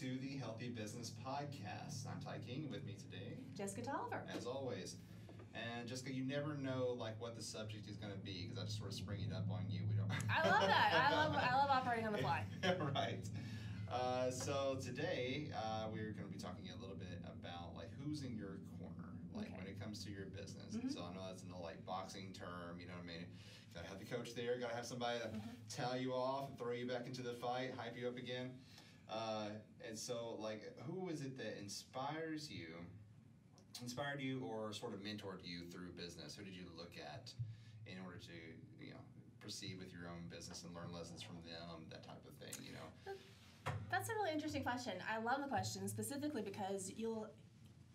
to the Healthy Business Podcast. I'm Ty King. With me today, Jessica Tolliver. as always. And Jessica, you never know like what the subject is going to be because I just sort of spring it up on you. We don't. I love that. I love I love operating on the fly. right. Uh, so today uh, we're going to be talking a little bit about like who's in your corner, like Okay. when it comes to your business. Mhm. So I know that's an like boxing term. You know what I mean? Got to have the coach there. Got to have somebody to Mhm. towel you off and throw you back into the fight, hype you up again. Uh, and so like, who is it that inspires you? Inspired you or sort of mentored you through business? Who did you look at in order to you know proceed with your own business and learn lessons from them, that type of thing? You know. That's a really interesting question. I love the question specifically because you'll,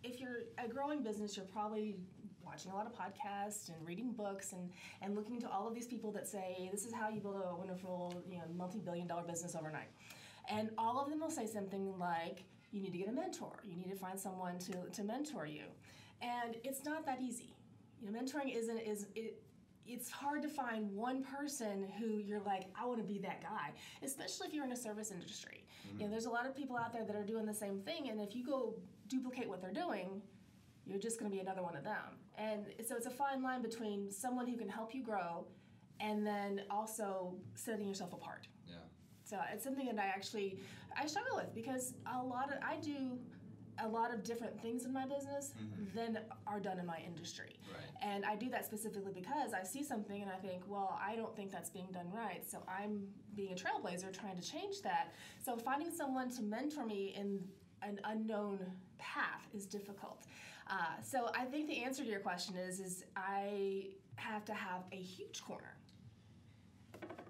if you're a growing business, you're probably watching a lot of podcasts and reading books and, and looking to all of these people that say this is how you build a wonderful, you know, multi-billion dollar business overnight. And all of them will say something like, you need to get a mentor. You need to find someone to, to mentor you. And it's not that easy. You know, mentoring isn't is it it's hard to find one person who you're like, I want to be that guy, especially if you're in a service industry. You know, mm-hmm. there's a lot of people out there that are doing the same thing, and if you go duplicate what they're doing, you're just going to be another one of them. And so it's a fine line between someone who can help you grow and then also setting yourself apart. So it's something that I actually I struggle with because a lot of I do a lot of different things in my business Mhm. than are done in my industry. Right. And I do that specifically because I see something and I think, well, I don't think that's being done right. So I'm being a trailblazer trying to change that. So finding someone to mentor me in an unknown path is difficult. Uh, so I think the answer to your question is is I have to have a huge corner.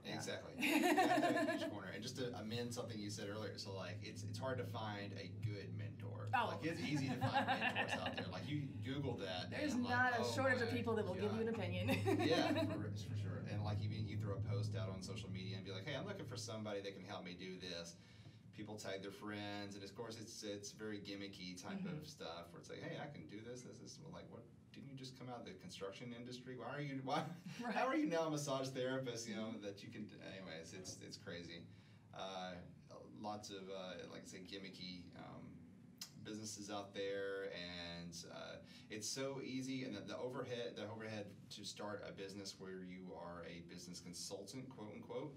Yeah. Exactly. You have to have a corner. And just to amend something you said earlier, so like it's it's hard to find a good mentor. Oh. Like it's easy to find mentors out there. Like you Google that. There's I'm like, not a oh shortage of people that will give you an opinion. yeah, for, for sure. And like even you throw a post out on social media and be like, hey, I'm looking for somebody that can help me do this. People tag their friends, and of course it's it's very gimmicky type Mhm. of stuff where it's like, hey, I can do this. This is like, what? Didn't you just come out of the construction industry? Why are you? Why? Right. How are you now a massage therapist? You know that you can. Anyways, it's it's crazy. Uh, lots of uh, like I say, gimmicky. Um, businesses out there and uh, it's so easy and the, the overhead the overhead to start a business where you are a business consultant quote unquote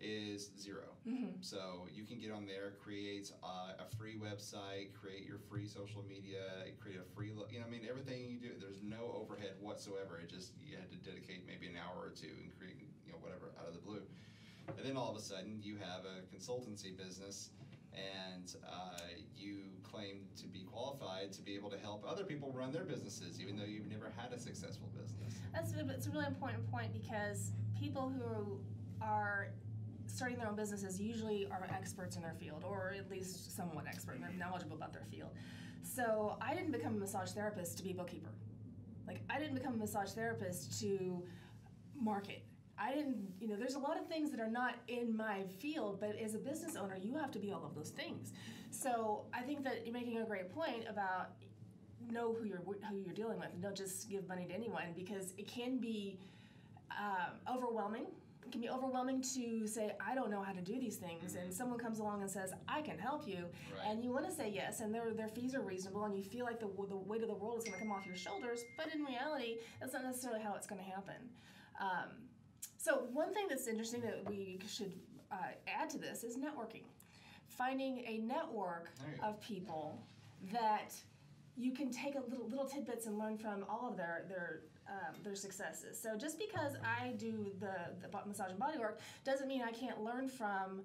is 0 Mhm. so you can get on there create uh, a free website create your free social media create a free lo- you know i mean everything you do there's no overhead whatsoever. It just you had to dedicate maybe an hour or two and create you know whatever out of the blue. And then all of a sudden you have a consultancy business and uh, you claim to be qualified to be able to help other people run their businesses even though you've never had a successful business. That's a, it's a really important point because people who are starting their own businesses usually are experts in their field, or at least somewhat expert, and they're knowledgeable about their field. So I didn't become a massage therapist to be a bookkeeper. Like I didn't become a massage therapist to market. I didn't, you know, there's a lot of things that are not in my field, but as a business owner, you have to be all of those things. So I think that you're making a great point about know who you're who you're dealing with and don't just give money to anyone because it can be um, overwhelming it can be overwhelming to say i don't know how to do these things. And someone comes along and says i can help you. Right. and you want to say yes and their, their fees are reasonable and you feel like the, the weight of the world is going to come off your shoulders but in reality that's not necessarily how it's going to happen. Um, so one thing that's interesting that we should uh, add to this is networking. Finding a network There you go. of people that you can take a little little tidbits and learn from all of their their um, their successes. So just because I do the the massage and body work doesn't mean I can't learn from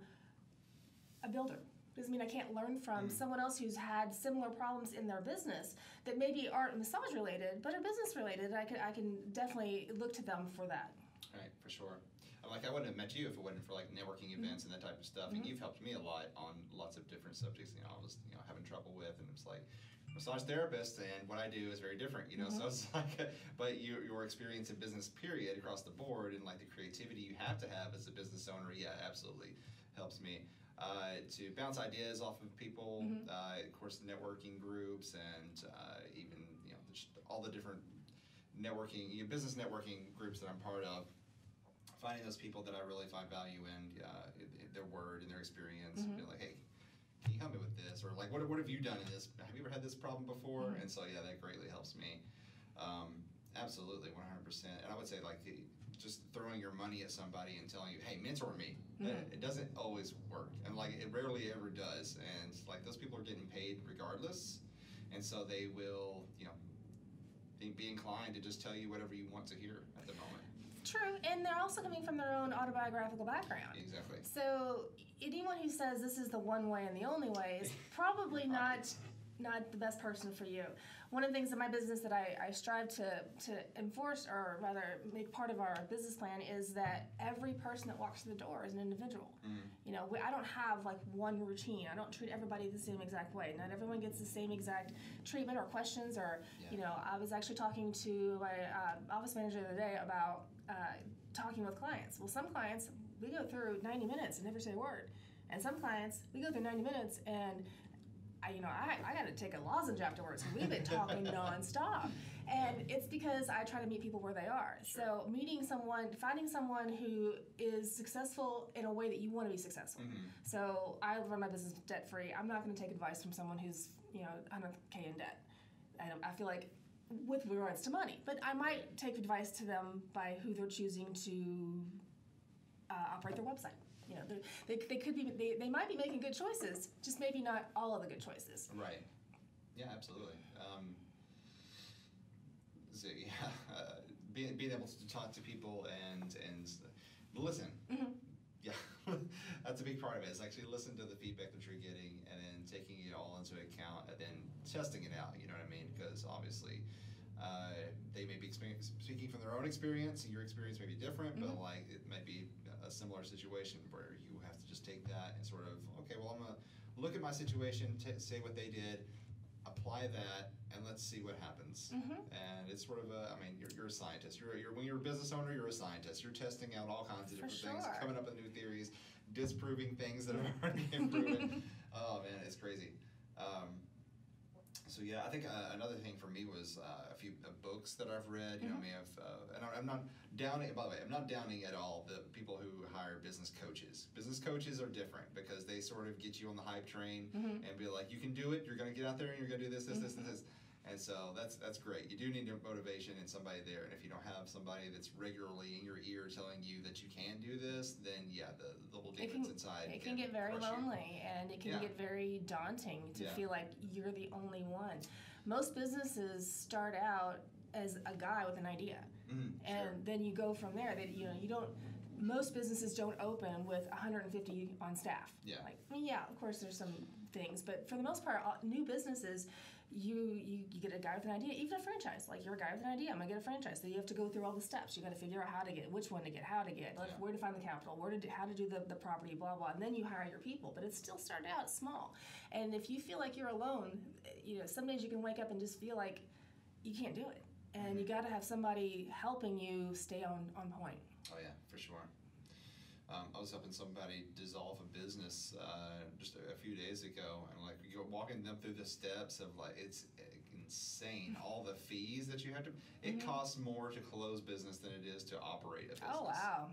a builder. Doesn't mean I can't learn from Mm. someone else who's had similar problems in their business that maybe aren't massage related but are business related. I can I can definitely look to them for that. Right, for sure. Like I wouldn't have met you if it wasn't for like networking events and that type of stuff. And Mhm. you've helped me a lot on lots of different subjects. You know, I was you know having trouble with, and it's like massage therapist, and what I do is very different. You know, so Mhm. it's like, but your your experience in business period across the board, and like the creativity you have to have as a business owner, yeah, absolutely helps me. Uh, to bounce ideas off of people, Mhm. uh, of course, the networking groups, and uh, even you know all the different networking, you know, business networking groups that I'm part of, finding those people that I really find value in, uh, their word and their experience, and be Mhm. like, hey, you help me with this? Or like, what, what have you done in this? Have you ever had this problem before? Mhm. And so, yeah, that greatly helps me. Um, absolutely, 100%. And I would say, like, the- just throwing your money at somebody and telling you, hey, mentor me. Mhm. It, it doesn't always work. And, like, it rarely ever does. And, like, those people are getting paid regardless. And so they will, you know, be, be inclined to just tell you whatever you want to hear at the moment. True, and they're also coming from their own autobiographical background. Exactly. So anyone who says this is the one way and the only way is probably not not the best person for you. One of the things in my business that I, I strive to, to enforce or rather make part of our business plan is that every person that walks through the door is an individual. Mhm. You know, we, I don't have like one routine. I don't treat everybody the same exact way. Not everyone gets the same exact treatment or questions or, Yeah. you know, I was actually talking to my uh, office manager the other day about uh, talking with clients. Well, some clients, we go through 90 minutes and never say a word. And some clients, we go through 90 minutes and I, you know, I, I got to take a lozenge afterwards. We've been talking nonstop. And it's because I try to meet people where they are. So meeting someone, finding someone who is successful in a way that you want to be successful. Mhm. So I run my business debt free. I'm not going to take advice from someone who's, you know, 100K in debt. And I feel like with regards to money, but I might take advice to them by who they're choosing to uh, operate their website. You know, they, they, they could be, they, they might be making good choices, just maybe not all of the good choices. Right. Yeah, absolutely. Um, so yeah, uh, being being able to talk to people and and listen. Mhm. Yeah, that's a big part of it. Is actually listen to the feedback that you're getting and then taking it all into account and then testing it out. You know what I mean? Because obviously. Uh, they may be speaking from their own experience, and your experience may be different, but Mhm. like it might be a similar situation where you have to just take that and sort of, okay, well, I'm gonna look at my situation, t- say what they did, apply that, and let's see what happens. Mhm. And it's sort of a, I mean, you're, you're a scientist. You're, you're when you're a business owner, you're a scientist. You're testing out all kinds of For different things, coming up with new theories, disproving things that have already been proven. oh man, it's crazy. Um, so yeah, I think uh, another thing for me was uh, a few uh, books that I've read. You know, Mhm. may have, uh, and I- I'm not downing. By the way, I'm not downing at all the people who hire business coaches. Business coaches are different because they sort of get you on the hype train Mhm. and be like, you can do it. You're gonna get out there and you're gonna do this, this, this, Mhm. this, this. And so that's that's great. You do need motivation and somebody there. And if you don't have somebody that's regularly in your ear telling you that you can do this, then yeah, the, the little It demons can, inside. it can get very crush you. lonely and it can Yeah. get very daunting to Yeah. feel like you're the only one. Most businesses start out as a guy with an idea. Mhm, and sure. then you go from there. That you know, you don't. Most businesses don't open with 150 on staff. Yeah. Like, yeah, of course, there's some things, but for the most part, all, new businesses, you, you you get a guy with an idea. Even a franchise, like you're a guy with an idea. I'm gonna get a franchise. So you have to go through all the steps. You got to figure out how to get, which one to get, how to get, like Yeah. where to find the capital, where to do, how to do the, the property, blah blah. And then you hire your people. But it still started out small. And if you feel like you're alone, you know, some days you can wake up and just feel like you can't do it. And you mm-hmm. got to have somebody helping you stay on, on point. Oh yeah, for sure. Um, I was helping somebody dissolve a business uh, just a, a few days ago, and like you're walking them through the steps of like it's insane. All the fees that you have to. It Mhm. costs more to close business than it is to operate a business. Oh, wow.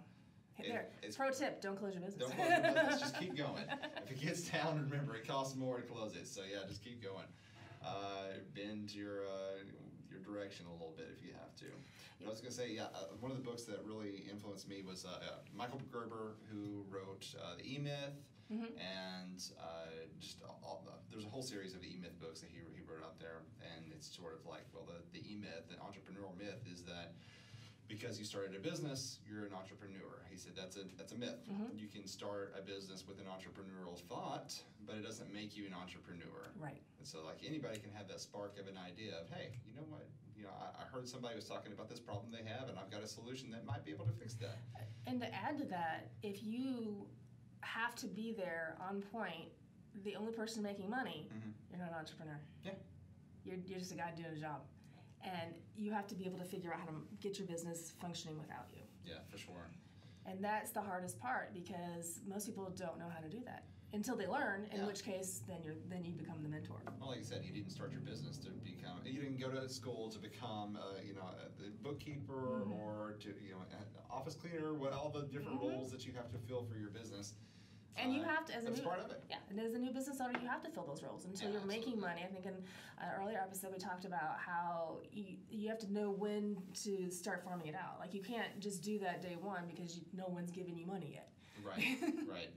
Hey, It- there. it's- Pro tip don't close your business. Don't close your business. Just keep going. If it gets down, remember it costs more to close it. So yeah, just keep going. Uh, bend your uh, your direction a little bit if you have to. I was gonna say, yeah, uh, one of the books that really influenced me was uh, uh, Michael Gerber, who wrote uh, the E Myth, Mhm. and uh, just all, the, there's a whole series of E Myth books that he, he wrote out there, and it's sort of like, well, the, the E Myth, the entrepreneurial myth, is that because you started a business, you're an entrepreneur. He said that's a that's a myth. Mhm. You can start a business with an entrepreneurial thought, but it doesn't make you an entrepreneur. Right. And so, like anybody can have that spark of an idea of, hey, you know what? You know, I, I heard somebody was talking about this problem they have, and I've got a solution that might be able to fix that. And to add to that, if you have to be there on point, the only person making money, Mhm. you're not an entrepreneur. Yeah. You're, you're just a guy doing a job. And you have to be able to figure out how to get your business functioning without you. Yeah, for sure. And that's the hardest part because most people don't know how to do that until they learn. In Yeah. which case, then you're then you become the mentor. Well, like I said, you didn't start your business to become. You didn't go to school to become, uh, you know, uh, the bookkeeper Mhm. or to, you know, office cleaner. What all the different Mhm. roles that you have to fill for your business. And you Uh, have to, as a new, part of it. yeah, and as a new business owner, you have to fill those roles until Yeah, you're making money. I think in an earlier episode we talked about how you, you have to know when to start farming it out. Like you can't just do that day one because you, no one's giving you money yet. Right, right.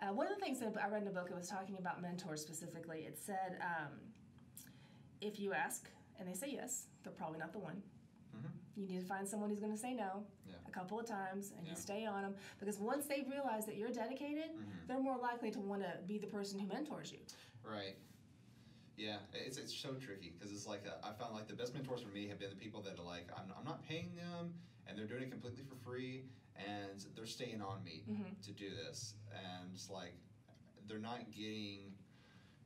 Uh, one of the things that I read in a book, it was talking about mentors specifically. It said, um, if you ask and they say yes, they're probably not the one. You need to find someone who's going to say no Yeah. a couple of times and Yeah. you stay on them because once they realize that you're dedicated, Mhm. they're more likely to want to be the person who mentors you. Right. Yeah, it's, it's so tricky because it's like uh, I found like the best mentors for me have been the people that are like I'm, I'm not paying them and they're doing it completely for free and they're staying on me Mhm. to do this and it's like they're not getting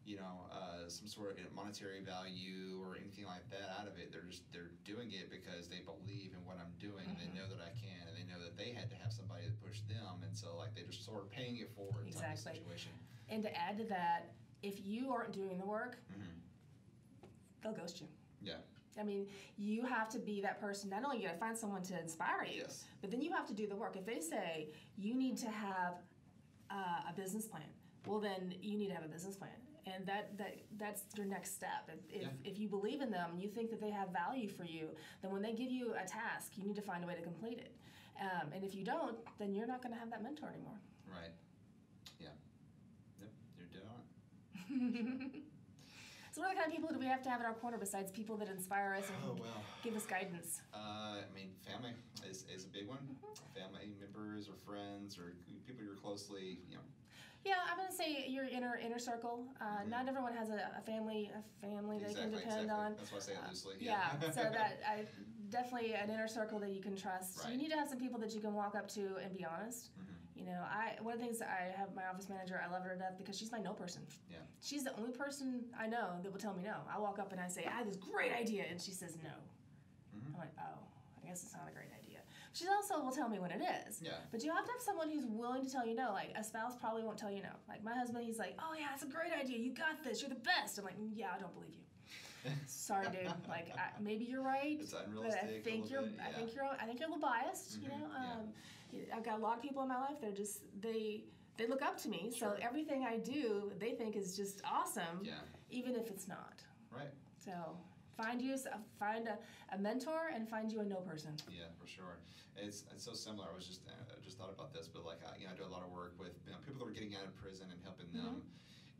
you know uh, some sort of monetary value or anything like that out of it they're just they're doing it because they believe in what I'm doing and Mhm. they know that I can and they know that they had to have somebody to push them and so like they're just sort of paying it forward Exactly. situation And to add to that, if you aren't doing the work, hmm they'll ghost you. yeah I mean, you have to be that person. Not only you got to find someone to inspire you, yes but then you have to do the work. If they say you need to have uh, a business plan, well, then you need to have a business plan, and that that that's your next step. If if, Yeah. if you believe in them and you think that they have value for you, then when they give you a task, you need to find a way to complete it. Um, and if you don't, then you're not going to have that mentor anymore. Right. Yeah. Yep. You're dead on. so, what other kind of people do we have to have in our corner besides people that inspire us and Oh well. give us guidance? Uh, I mean, family is, is a big one. Mm-hmm. Family members or friends or people you're closely, you know. Yeah, I'm gonna say your inner inner circle. Uh, Mhm. Not everyone has a, a family a family they can depend exactly. on. That's why I say it Uh, loosely. Yeah, so that I definitely an inner circle that you can trust. You need to have some people that you can walk up to and be honest. Mhm. You know, I one of the things I have my office manager. I love her to death because she's my no person. Yeah. She's the only person I know that will tell me no. I walk up and I say I have this great idea, and she says no. Mhm. I'm like, oh, I guess it's not a great idea. She also will tell me when it is. Yeah. But you have to have someone who's willing to tell you no. Like a spouse probably won't tell you no. Like my husband, he's like, "Oh yeah, it's a great idea. You got this. You're the best." I'm like, "Mm, "Yeah, I don't believe you. Sorry, dude. Like I, maybe you're right, It's but unrealistic. I a think you're. bit, I think you're. I think you're a little biased. You Mhm, know. yeah. Um, I've got a lot of people in my life. They're just they they look up to me. So everything I do, they think is just awesome, Yeah. even if it's not. Right. So find you find a, a mentor and find you a no person. Yeah, for sure. It's, it's so similar. I was just I just thought about this, but like I, you know, I do a lot of work with you know, people that are getting out of prison and helping them,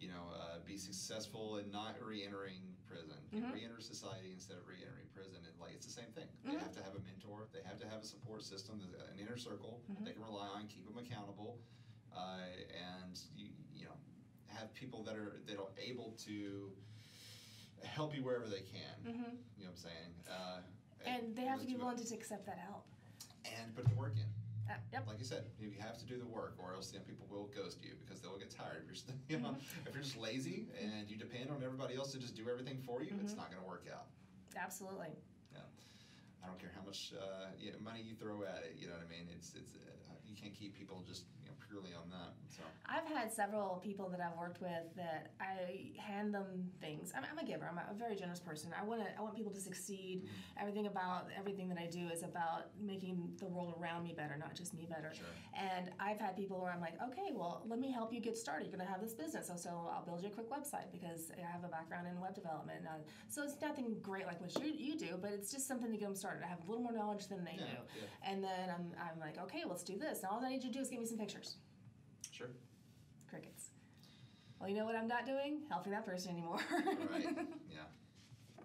you know, uh, be successful and not re-entering prison, Mhm. re-enter society instead of re-entering prison. And like it's the same thing. They Mhm. have to have a mentor. They have to have a support system, an inner circle Mhm. they can rely on, keep them accountable, uh, and you you know, have people that are that are able to help you wherever they can. hmm You know what I'm saying? Uh, And they have to be willing to accept that help. and put the work in. Uh, yep. Like you said, you have to do the work, or else you know, people will ghost you because they'll get tired. If you're, you know, Mm-hmm. if you're just lazy and you depend on everybody else to just do everything for you, it's Mhm. not going to work out. Absolutely. Yeah. I don't care how much uh, you know, money you throw at it. You know what I mean? It's it's uh, you can't keep people just purely on that. So I've had several people that I've worked with that I hand them things. I'm, I'm a giver. I'm a, a very generous person. I want to. I want people to succeed. Everything about everything that I do is about making the world around me better, not just me better. sure. And I've had people where I'm like, okay, well, let me help you get started. You're gonna have this business, so, so I'll build you a quick website because I have a background in web development. Uh, so it's nothing great like what you, you do, but it's just something to get them started. I have a little more knowledge than they Yeah, do. yeah, And then I'm, I'm like, okay, let's do this. And all I need you to do is give me some pictures. Sure. Crickets. Well, you know what I'm not doing? Helping that person anymore. Right. Yeah.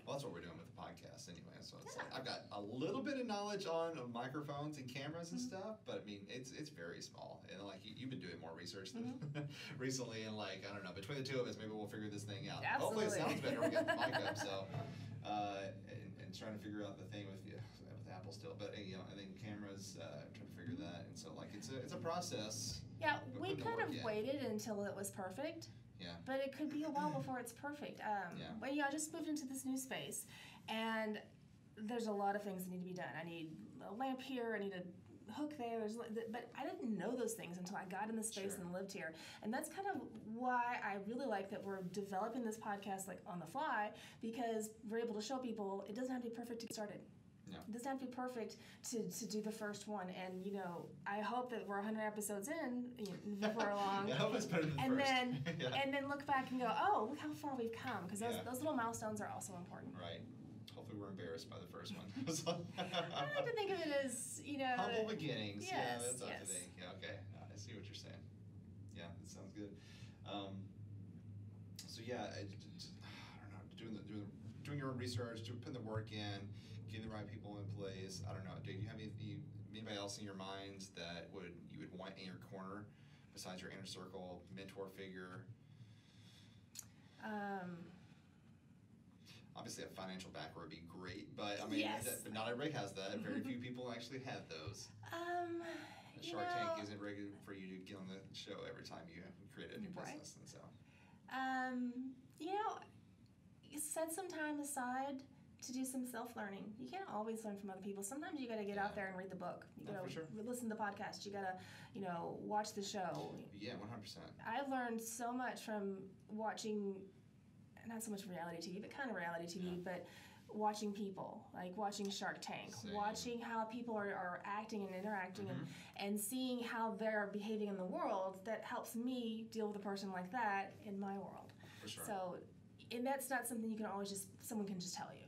Well, that's what we're doing with the podcast anyway. So it's like I've got a little bit of knowledge on microphones and cameras and Mhm. stuff, but I mean it's it's very small. And like you, you've been doing more research than recently, and like I don't know, between the two of us, maybe we'll figure this thing out. Absolutely. Hopefully, it sounds better. We got the mic up, so uh, and, trying to figure out the thing with you with Apple still, but you know, I think cameras uh, trying to figure that, and so like it's a it's a process. yeah, we could have waited until it was perfect. Yeah. But it could be a while before it's perfect. Um, Yeah. But yeah, I just moved into this new space, and there's a lot of things that need to be done. I need a lamp here. I need a hook there. But I didn't know those things until I got in the space Sure. and lived here, and that's kind of why I really like that we're developing this podcast like on the fly because we're able to show people it doesn't have to be perfect to get started. Yeah. It doesn't have to be perfect to, to do the first one. And, you know, I hope that we're 100 episodes in you know, before long. yeah, I hope it's better than and first. then yeah. and then look back and go, oh, look how far we've come. Because those, Yeah. those little milestones are also important. right. Hopefully, we're embarrassed by the first one. I like to think of it as, you know, Humble beginnings. yeah, Yes, that's up yes. to thing. Yeah, okay. I see what you're saying. Yeah, that sounds good. Um, so yeah, I don't know, doing the, doing the, doing your own research, doing, putting the work in, getting the right people in place. I don't know. Do you have any, anybody else in your mind that would you would want in your corner besides your inner circle mentor figure? um, Obviously, a financial backer would be great, but I mean, Yes. that, but not everybody has that. Very few people actually have those. um, you Shark know, Tank isn't ready for you to get on the show every time you create a new Right. business, and so Um, you know, set some time aside to do some self learning. You can't always learn from other people. Sometimes you got to get out there and read the book. You got to sure. listen to the podcast. You got to, you know, watch the show. yeah, one hundred percent. I've learned so much from watching, not so much reality TV, but kind of reality TV, Yeah. but watching people, like watching Shark Tank, Same. watching how people are, are acting and interacting and, Mm-hmm. and seeing how they're behaving in the world that helps me deal with a person like that in my world. For sure. So, and that's not something you can always just, someone can just tell you.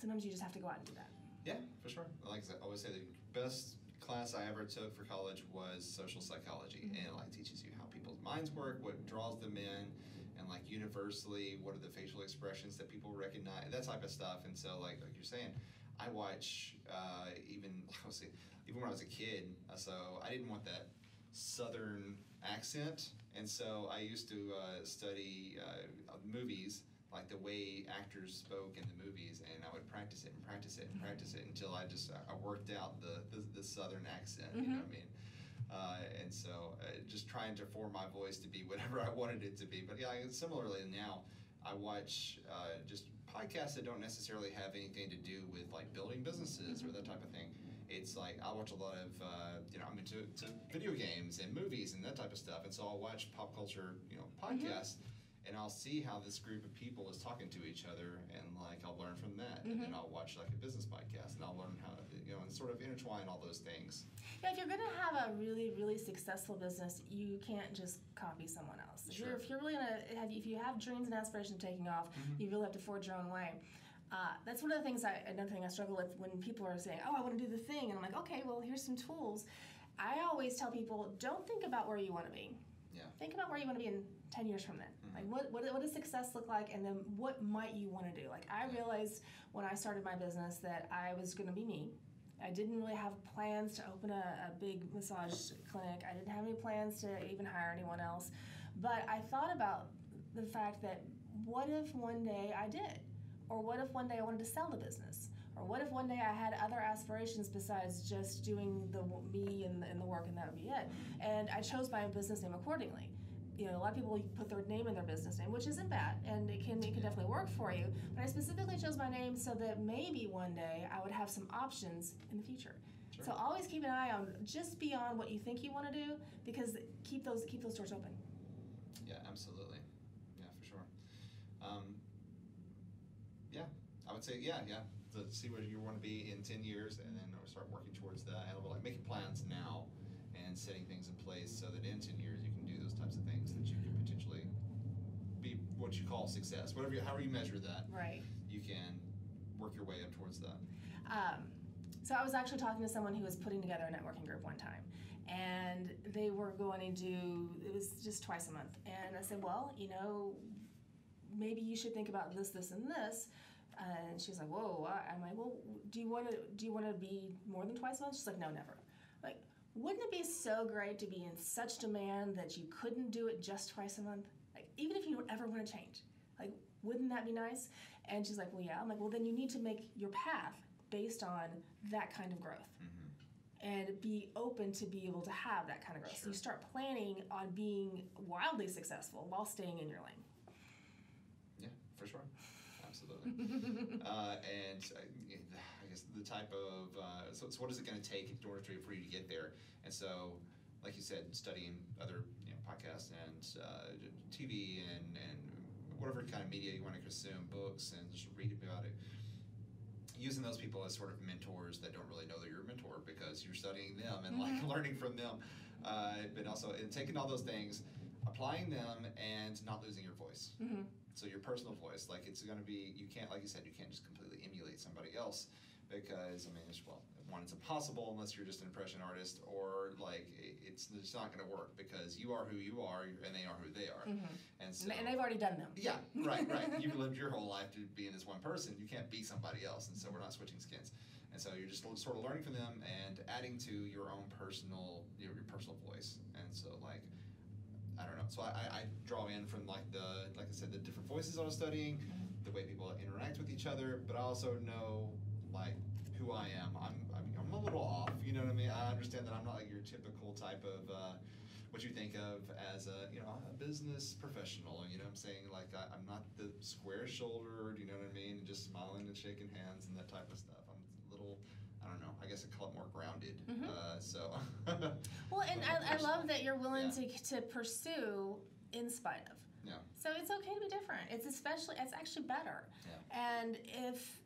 Sometimes you just have to go out and do that. yeah, for sure. Like I always say the best class I ever took for college was social psychology, Mm-hmm. and it like teaches you how people's minds work, what draws them in, and like universally, what are the facial expressions that people recognize, that type of stuff. And so, like like you're saying, I watch uh, even let's see, even when I was a kid. uh, So I didn't want that southern accent, and so I used to uh, study uh, movies. Like the way actors spoke in the movies, and I would practice it and practice it and practice it until I just I worked out the the, the southern accent. You know what I mean? Uh, and so uh, just trying to form my voice to be whatever I wanted it to be. But yeah, similarly now I watch uh, just podcasts that don't necessarily have anything to do with like building businesses or that type of thing. It's like I watch a lot of uh, you know I'm into to video games and movies and that type of stuff, and so I'll watch pop culture you know podcasts. And I'll see how this group of people is talking to each other, and like I'll learn from that. And then I'll watch like a business podcast, and I'll learn how to, you know, and sort of intertwine all those things. Yeah, if you're gonna have a really, really successful business, you can't just copy someone else. If, you're, Sure. if you're really gonna have, if you have dreams and aspirations taking off, you really have to forge your own way. Uh, that's one of the things I another thing I struggle with when people are saying, "Oh, I want to do the thing," and I'm like, "Okay, well, here's some tools." I always tell people, don't think about where you want to be. Think about where you want to be in ten years from then. Like, mm-hmm. what, what what does success look like, and then what might you want to do? Like, I realized when I started my business that I was going to be me. I didn't really have plans to open a, a big massage clinic. I didn't have any plans to even hire anyone else. But I thought about the fact that what if one day I did? Or what if one day I wanted to sell the business? Or what if one day I had other aspirations besides just doing the me and the, and the work and that would be it? And I chose my business name accordingly. You know, a lot of people put their name in their business name, which isn't bad, and it can it can definitely work for you. But I specifically chose my name so that maybe one day I would have some options in the future. Sure. So always keep an eye on just beyond what you think you want to do, because keep those keep those doors open. Yeah, absolutely. Yeah, for sure. Um, yeah, I would say yeah, yeah. To see where you want to be in ten years, and then start working towards that. And like making plans now, and setting things in place so that in ten years you can do those types of things that you can potentially be what you call success. Whatever, you, however you measure that, Right. you can work your way up towards that. Um, so I was actually talking to someone who was putting together a networking group one time, and they were going to do it was just twice a month. And I said, well, you know, maybe you should think about this, this, and this. And she was like, whoa. I'm like, well, do you want to do you want to be more than twice a month? She's like, no, never. Like, wouldn't it be so great to be in such demand that you couldn't do it just twice a month? Like, even if you don't ever want to change, like, wouldn't that be nice? And she's like, well, yeah. I'm like, well, then you need to make your path based on that kind of growth mm-hmm. and be open to be able to have that kind of growth. So you start planning on being wildly successful while staying in your lane. Yeah, for sure. Absolutely. uh, and uh, I guess the type of uh, so, so what is it going to take in order for you to get there? And so, like you said, studying other you know, podcasts and uh, TV and and whatever kind of media you want to consume, books and just read about it. using those people as sort of mentors that don't really know that you're a mentor because you're studying them and like learning from them. Uh, but also in taking all those things, applying them and not losing your voice. Mhm. So your personal voice, like it's going to be, you can't, like you said, you can't just completely emulate somebody else because I mean, it's well, one, it's impossible unless you're just an impression artist, or like it's it's not going to work because you are who you are and they are who they are, Mhm. and so. And- And they've already done them. Yeah, right, right. You've lived your whole life to being this one person. You can't be somebody else, and so we're not switching skins. And so you're just sort of learning from them and adding to your own personal, your, your personal voice. And so like, I don't know. So I, I, I draw in from like the, like I said, the different voices I was studying, the way people interact with each other, but I also know like who I am. I'm, I'm, I'm a little off. You know what I mean? I understand that I'm not like your typical type of. Uh, what you think of as a you know a business professional. You know what I'm saying? Like I, I'm not the square shouldered. You know what I mean? Just smiling and shaking hands and that type of stuff. I'm a little. I don't know. I guess I call it more grounded. Mhm. Uh, so. Well, and I, I love that you're willing Yeah. to, to pursue in spite of. Yeah. So it's okay to be different. It's especially, it's actually better. Yeah. And if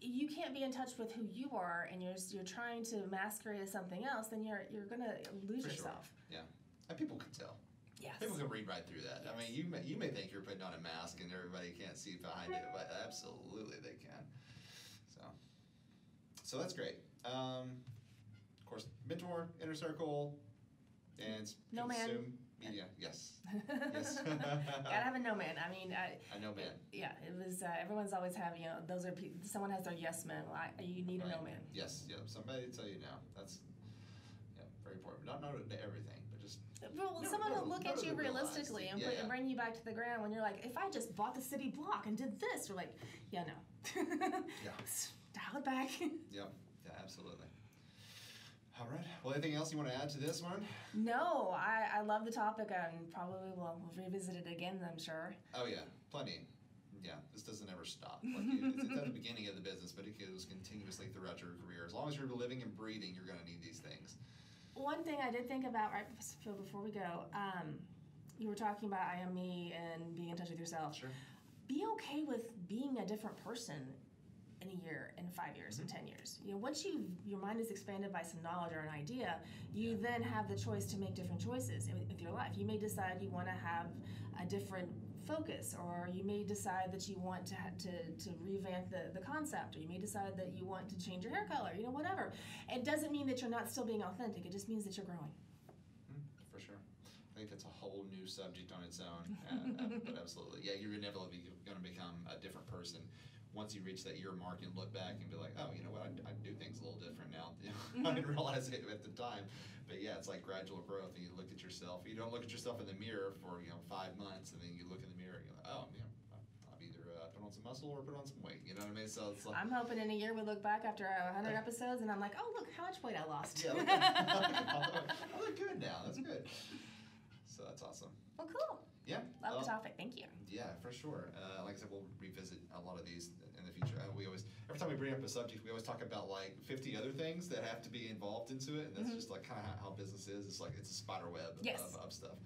you can't be in touch with who you are and you're, you're trying to masquerade as something else, then you're, you're going to lose For sure. yourself. And people can tell. Yes. People can read right through that. I mean, you may, you may think you're putting on a mask and everybody can't see behind it, but absolutely they can. So, so that's great. Um, of course, mentor, inner circle, and No man. media. Yes, Yes. Gotta have a no man. I mean, I, no know, man. yeah, it was, uh, everyone's always having. you know, those are, pe- someone has their yes man. Well, I, you need a no man. Yes, yeah. Somebody tell you now. That's yeah, very important. Not not to everything, but just Well, No, someone no, will look no, at you realistically and, Yeah, put, yeah. and bring you back to the ground when you're like, if I just bought the city block and did this, we're like, yeah, no. Yeah. It back. yeah, yeah, absolutely. All right. Well, anything else you want to add to this one? no, I, I love the topic and probably will we'll revisit it again, I'm sure. Oh yeah, plenty. Yeah, this doesn't ever stop. Like it's at the beginning of the business, but it goes continuously throughout your career. As long as you're living and breathing, you're going to need these things. One thing I did think about right bef- before we go, um, you were talking about I am me and being in touch with yourself. Sure. Be okay with being a different person in a year, in five years, in Mm-hmm. ten years. You know, once you your mind is expanded by some knowledge or an idea, you then have the choice to make different choices with your life. You may decide you want to have a different focus, or you may decide that you want to to, to revamp the, the concept, or you may decide that you want to change your hair color. You know, whatever. It doesn't mean that you're not still being authentic. It just means that you're growing. Mm, for sure. I think that's a whole new subject on its own. Uh, uh, but absolutely, yeah, you're inevitably going to become a different person once you reach that year mark and look back and be like, oh, you know what, I, I do things a little different now. I didn't realize it at the time. But yeah, it's like gradual growth, and you look at yourself. You don't look at yourself in the mirror for you know five months, and then you look in the mirror and you're like, oh, know, I've either uh, put on some muscle or put on some weight. You know what I mean? So it's like. I'm hoping in a year we look back after a 100 episodes and I'm like, oh, look how much weight I lost. Yeah, look, I look good now. That's good. So that's awesome. well, cool. Yeah. Love well, the topic. Thank you. Yeah, for sure. Uh, like I said, we'll revisit a lot of these in the future. Uh, we always, every time we bring up a subject, we always talk about like 50 other things that have to be involved into it, and that's Mhm. just like kind of how, business is. It's like it's a spider web Yes. of, of stuff,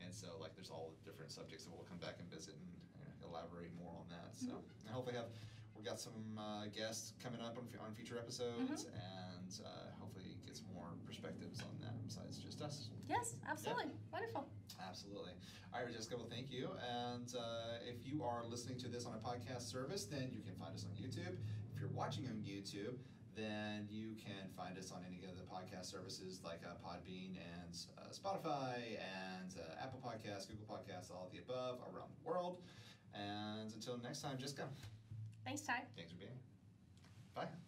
and so like there's all the different subjects, that we'll come back and visit and uh, elaborate more on that. So Mm-hmm. and hopefully have we got some uh, guests coming up on, on future episodes, Mm-hmm. and uh, hopefully get some more perspectives on that besides just us. Yes, absolutely. Wonderful. Absolutely. All right, Jessica, well, thank you. And uh, if you are listening to this on a podcast service, then you can find us on YouTube. If you're watching on YouTube, then you can find us on any of the podcast services like uh, Podbean and uh, Spotify and uh, Apple Podcasts, Google Podcasts, all of the above around the world. And until next time, Jessica, Thanks, Ty. thanks for being here. Bye.